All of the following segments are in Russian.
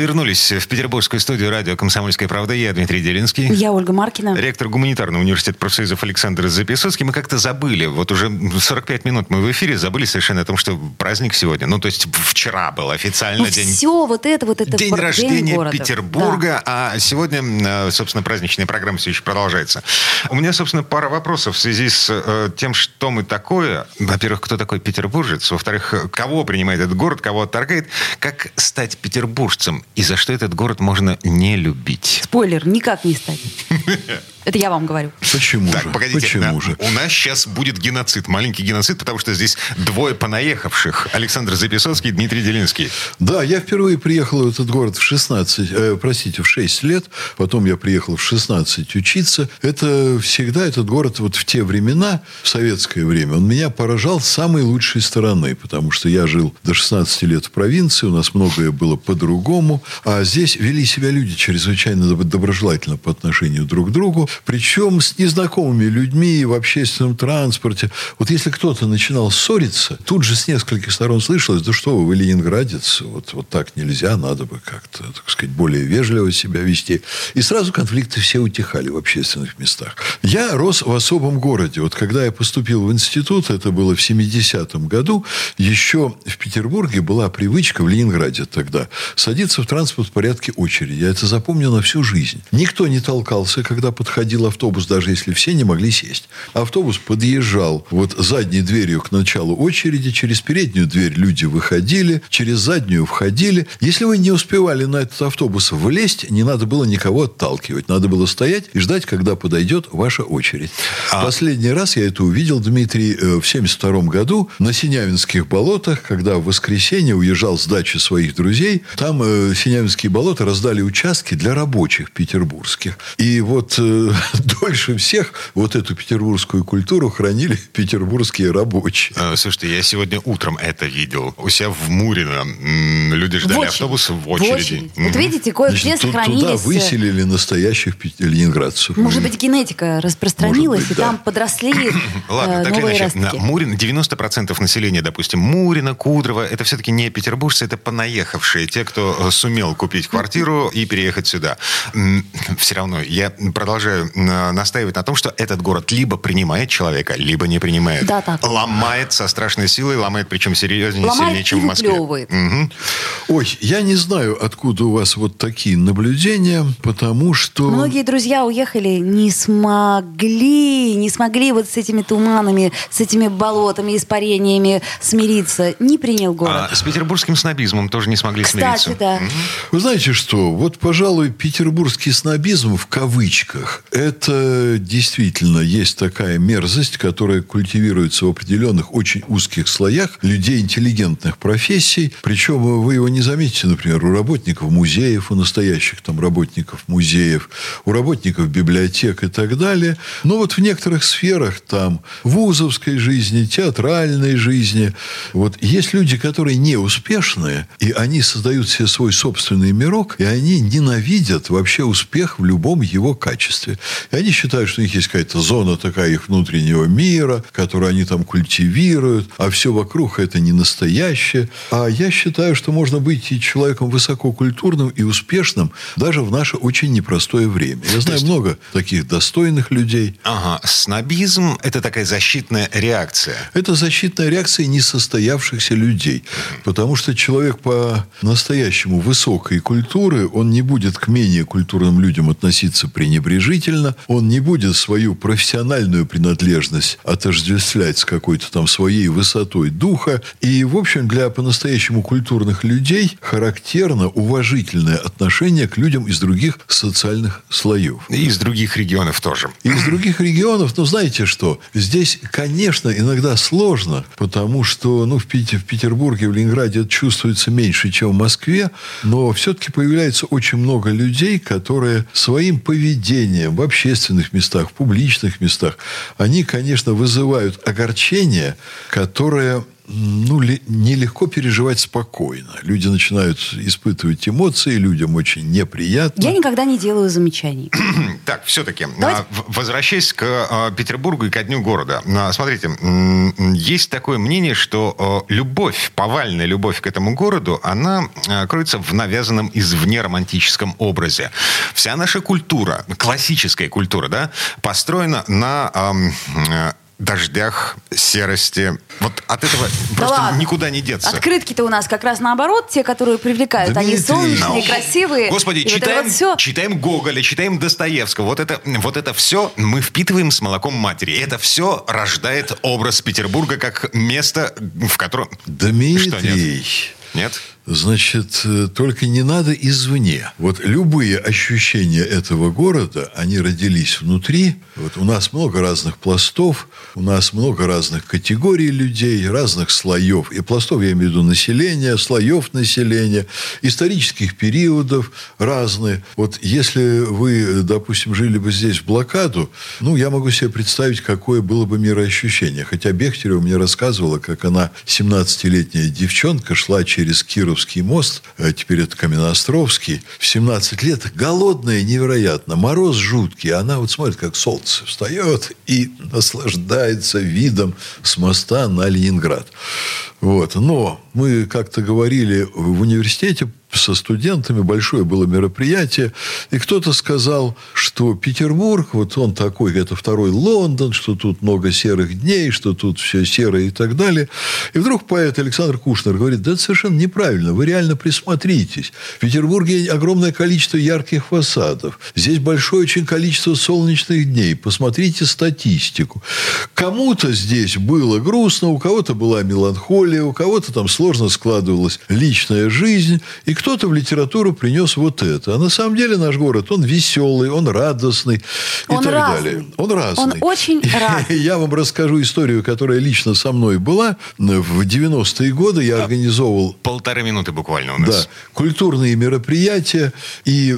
Вернулись в петербургскую студию радио «Комсомольская правда». Я Дмитрий Делинский. Я Ольга Маркина. Ректор гуманитарного университета профсоюзов Александр Записоцкий. Мы как-то забыли. Вот уже 45 минут мы в эфире забыли совершенно о том, что праздник сегодня. Ну, то есть вчера был официально Ну, день... все, вот это, вот это. День рождения города. Петербурга, а сегодня, э, собственно, праздничная программа все еще продолжается. У меня, собственно, пара вопросов в связи с э, тем, что мы такое. Во-первых, кто такой петербуржец? Во-вторых, кого принимает этот город, кого отторгает? Как стать петербуржцем? И за что этот город можно не любить? Спойлер, никак не стать. Это я вам говорю. Почему Так, же? погодите, Почему на- же? у нас сейчас будет геноцид, маленький геноцид, потому что здесь двое понаехавших. Александр Записоцкий и Дмитрий Делинский. Да, я впервые приехал в этот город в 16, э, простите, в 6 лет. Потом я приехал в 16 учиться. Это всегда этот город вот в те времена, в советское время, он меня поражал с самой лучшей стороны. Потому что я жил до 16 лет в провинции, у нас многое было по-другому. А здесь вели себя люди чрезвычайно доб- доброжелательно по отношению друг к другу. Причем с незнакомыми людьми в общественном транспорте. Вот если кто-то начинал ссориться, тут же с нескольких сторон слышалось, да что вы, вы ленинградец, вот, вот так нельзя, надо бы как-то, так сказать, более вежливо себя вести. И сразу конфликты все утихали в общественных местах. Я рос в особом городе. Вот когда я поступил в институт, это было в 70-м году, еще в Петербурге была привычка, в Ленинграде тогда, садиться в транспорт в порядке очереди. Я это запомнил на всю жизнь. Никто не толкался, когда подходил автобус, даже если все не могли сесть. Автобус подъезжал вот задней дверью к началу очереди, через переднюю дверь люди выходили, через заднюю входили. Если вы не успевали на этот автобус влезть, не надо было никого отталкивать. Надо было стоять и ждать, когда подойдет ваша очередь. Последний раз я это увидел, Дмитрий, э, в 72 году на Синявинских болотах, когда в воскресенье уезжал с дачи своих друзей. Там э, Синявинские болота раздали участки для рабочих петербургских. И вот э, дольше всех вот эту петербургскую культуру хранили петербургские рабочие. Э, Слушайте, я сегодня утром это видел. У себя в Мурино люди ждали В автобус в В очереди. очередь. Вот видите, кое-где сохранились... туда э, выселили настоящих ленинградцев. Может быть, генетика распространилась, быть, и да. там подросли Ладно, э, так или новые иначе, ростки. Мурин, 90% населения, допустим, Мурина, Кудрово, это все-таки не петербуржцы, это понаехавшие, те, кто сумел купить квартиру и переехать сюда. Все равно я продолжаю э, настаивать на том, что этот город либо принимает человека, либо не принимает. Да, так. Ломает со страшной силой, ломает причем серьезнее, Ломает сильнее, чем и в Москве. Мгм. Ой, я не знаю, откуда у вас вот такие наблюдения, потому что... Многие друзья уехали, не смогли, не смогли вот с этими туманами, с этими болотами, испарениями смириться. Не принял город. А с петербургским снобизмом тоже не смогли Кстати, смириться. да. Вы знаете что? Вот, пожалуй, петербургский снобизм в кавычках. Это действительно есть такая мерзость, которая культивируется в определенных очень узких слоях людей интеллигентных профессий. Причем вы его не заметите, например, у работников музеев, у настоящих там работников музеев, у работников библиотек и так далее. Но вот в некоторых сферах там вузовской жизни, театральной жизни, вот есть люди, которые не успешные, и они создают себе свой собственный мирок, и они ненавидят вообще успех в любом его качестве. И они считают, что у них есть какая-то зона такая их внутреннего мира, которую они там культивируют, а все вокруг это не настоящее. А я считаю, что можно быть и человеком высококультурным и успешным даже в наше очень непростое время. Я знаю много таких достойных людей. Ага, снобизм – это такая защитная реакция. Это защитная реакция несостоявшихся людей. Потому что человек по-настоящему высокой культуры, он не будет к менее культурным людям относиться пренебрежительно, он не будет свою профессиональную принадлежность отождествлять с какой-то там своей высотой духа. И, в общем, для по-настоящему культурных людей характерно уважительное отношение к людям из других социальных слоев. И из других регионов тоже. Из других регионов, ну, знаете что, здесь, конечно, иногда сложно, потому что, ну, в, Пите- в Петербурге, в Ленинграде это чувствуется меньше, чем в Москве, но все-таки появляется очень много людей, которые своим поведением в общественных местах, в публичных местах, они, конечно, вызывают огорчение, которое ну, нелегко переживать спокойно. Люди начинают испытывать эмоции, людям очень неприятно. Я никогда не делаю замечаний. Так, все-таки, Давайте- возвращаясь к а, Петербургу и ко Дню города. А, Смотрите, есть такое мнение, что а, любовь, повальная любовь к этому городу, она а, кроется в навязанном извне романтическом образе. Вся наша культура, классическая культура, да, построена на дождях, серости. Вот от этого Да просто ладно. никуда не деться. Открытки-то у нас как раз наоборот, те, которые привлекают. Они солнечные, красивые. Господи, И вот читаем Гоголя, читаем Достоевского. Вот это, вот это все мы впитываем с молоком матери. Это все рождает образ Петербурга как место, в котором... Дмитрий, Что, нет? Нет? Значит, э, только не надо извне. Вот любые ощущения этого города, они родились внутри. Вот у нас много разных пластов, у нас много разных категорий людей, разных слоев. И пластов, я имею в виду населения, слоев населения, исторических периодов разные. Вот если вы, допустим, жили бы здесь в блокаду, ну, я могу себе представить, какое было бы мироощущение. Хотя Бехтерева мне рассказывала, как она, 17-летняя девчонка, шла через Кировский мост, а теперь это Каменноостровский, в 17 лет, голодная невероятно, мороз жуткий, она вот смотрит, как солнце встает и наслаждается видом с моста на Ленинград. Вот. Но мы как-то говорили в университете со студентами, большое было мероприятие, и кто-то сказал, что Петербург, вот он такой, это второй Лондон, что тут много серых дней, что тут все серое и так далее. И вдруг поэт Александр Кушнер говорит, да это совершенно неправильно, вы реально присмотритесь. В Петербурге огромное количество ярких фасадов, здесь большое очень количество солнечных дней, посмотрите статистику. Кому-то здесь было грустно, у кого-то была меланхолия, у кого-то там сложно складывалась личная жизнь, и кто-то в литературу принес вот это. А на самом деле наш город, он веселый, он радостный и Он так разный. далее. Он разный. Он очень разный. Я вам расскажу историю, которая лично со мной была. В 90-е годы я организовывал Полторы минуты буквально у да, нас. культурные мероприятия. И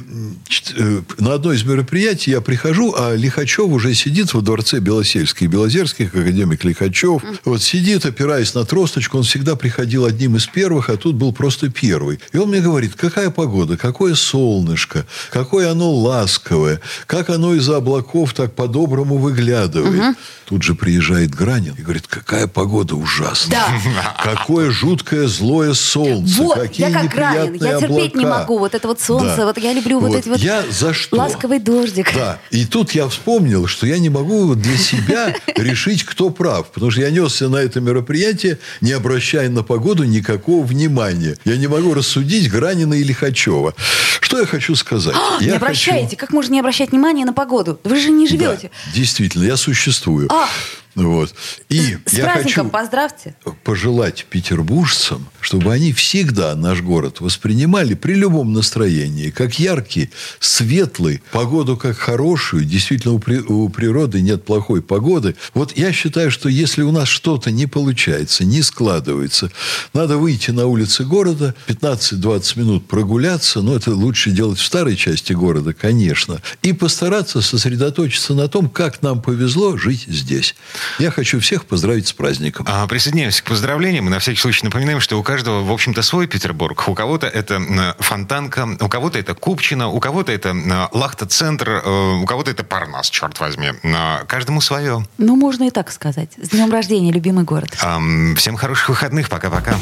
э, на одно из мероприятий я прихожу, а Лихачев уже сидит во дворце Белосельской и Белозерских, академик Лихачев. Вот сидит, опираясь на тросточку. Он всегда приходил одним из первых, а тут был просто первый. И он мне говорит, какая погода, какое солнышко, какое оно ласковое, как оно из-за облаков так по-доброму выглядывает. Тут же приезжает Гранин и говорит, какая погода ужасная. Да. Какое жуткое злое солнце. Вот, какие я как Гранин, я терпеть не облака. могу. Вот это вот солнце, вот я люблю вот эти вот Я за что? ласковый дождик. Да. И тут я вспомнил, что я не могу для себя решить, кто прав. Потому что я несся на это мероприятие, не обращая на погоду никакого внимания. Я не могу рассудить Гранина и Лихачева. Что я хочу сказать? А, не Я обращаете. хочу- Как можно не обращать внимания на погоду? Вы же не живете. Да, действительно, я существую. А. Вот. И С я хочу поздравьте. пожелать петербуржцам, чтобы они всегда наш город воспринимали при любом настроении, как яркий, светлый, погоду как хорошую. Действительно, у природы нет плохой погоды. Вот я считаю, что если у нас что-то не получается, не складывается, надо выйти на улицы города, 15-20 минут прогуляться, но это лучше делать в старой части города, конечно, и постараться сосредоточиться на том, как нам повезло жить здесь. Я хочу всех поздравить с праздником. А, Присоединяемся к поздравлениям. И на всякий случай напоминаем, что у каждого, в общем-то, свой Петербург. У кого-то это Фонтанка, у кого-то это Купчино, у кого-то это Лахта-центр, э, у кого-то это Парнас, черт возьми. А, Каждому свое. Ну, можно и так сказать. С днем рождения, любимый город. Ам, Всем хороших выходных. Пока-пока.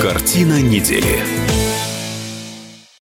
Картина недели.